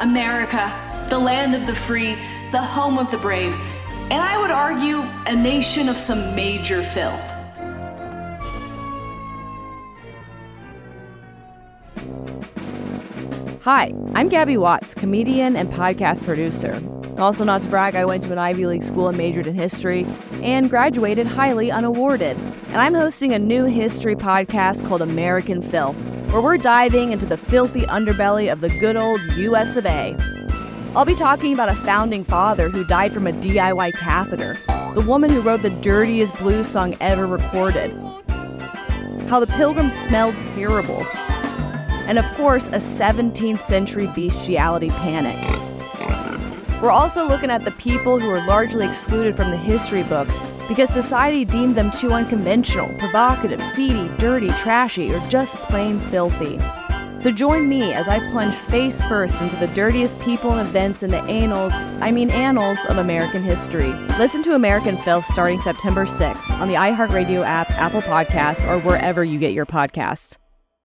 America, the land of the free, the home of the brave, and I would argue a nation of some major filth. Hi, I'm Gabby Watts, comedian and podcast producer. Also, not to brag, I went to an Ivy League school and majored in history and graduated highly unawarded. And I'm hosting a new history podcast called American Filth, where we're diving into the filthy underbelly of the good old US of A. I'll be talking about a founding father who died from a DIY catheter, the woman who wrote the dirtiest blues song ever recorded, how the pilgrims smelled terrible, and of course, a 17th century bestiality panic. We're also looking at the people who were largely excluded from the history books because society deemed them too unconventional, provocative, seedy, dirty, trashy, or just plain filthy. So join me as I plunge face first into the dirtiest people and events in the annals, I mean annals of American history. Listen to American Filth starting September 6th on the iHeartRadio app, Apple Podcasts, or wherever you get your podcasts.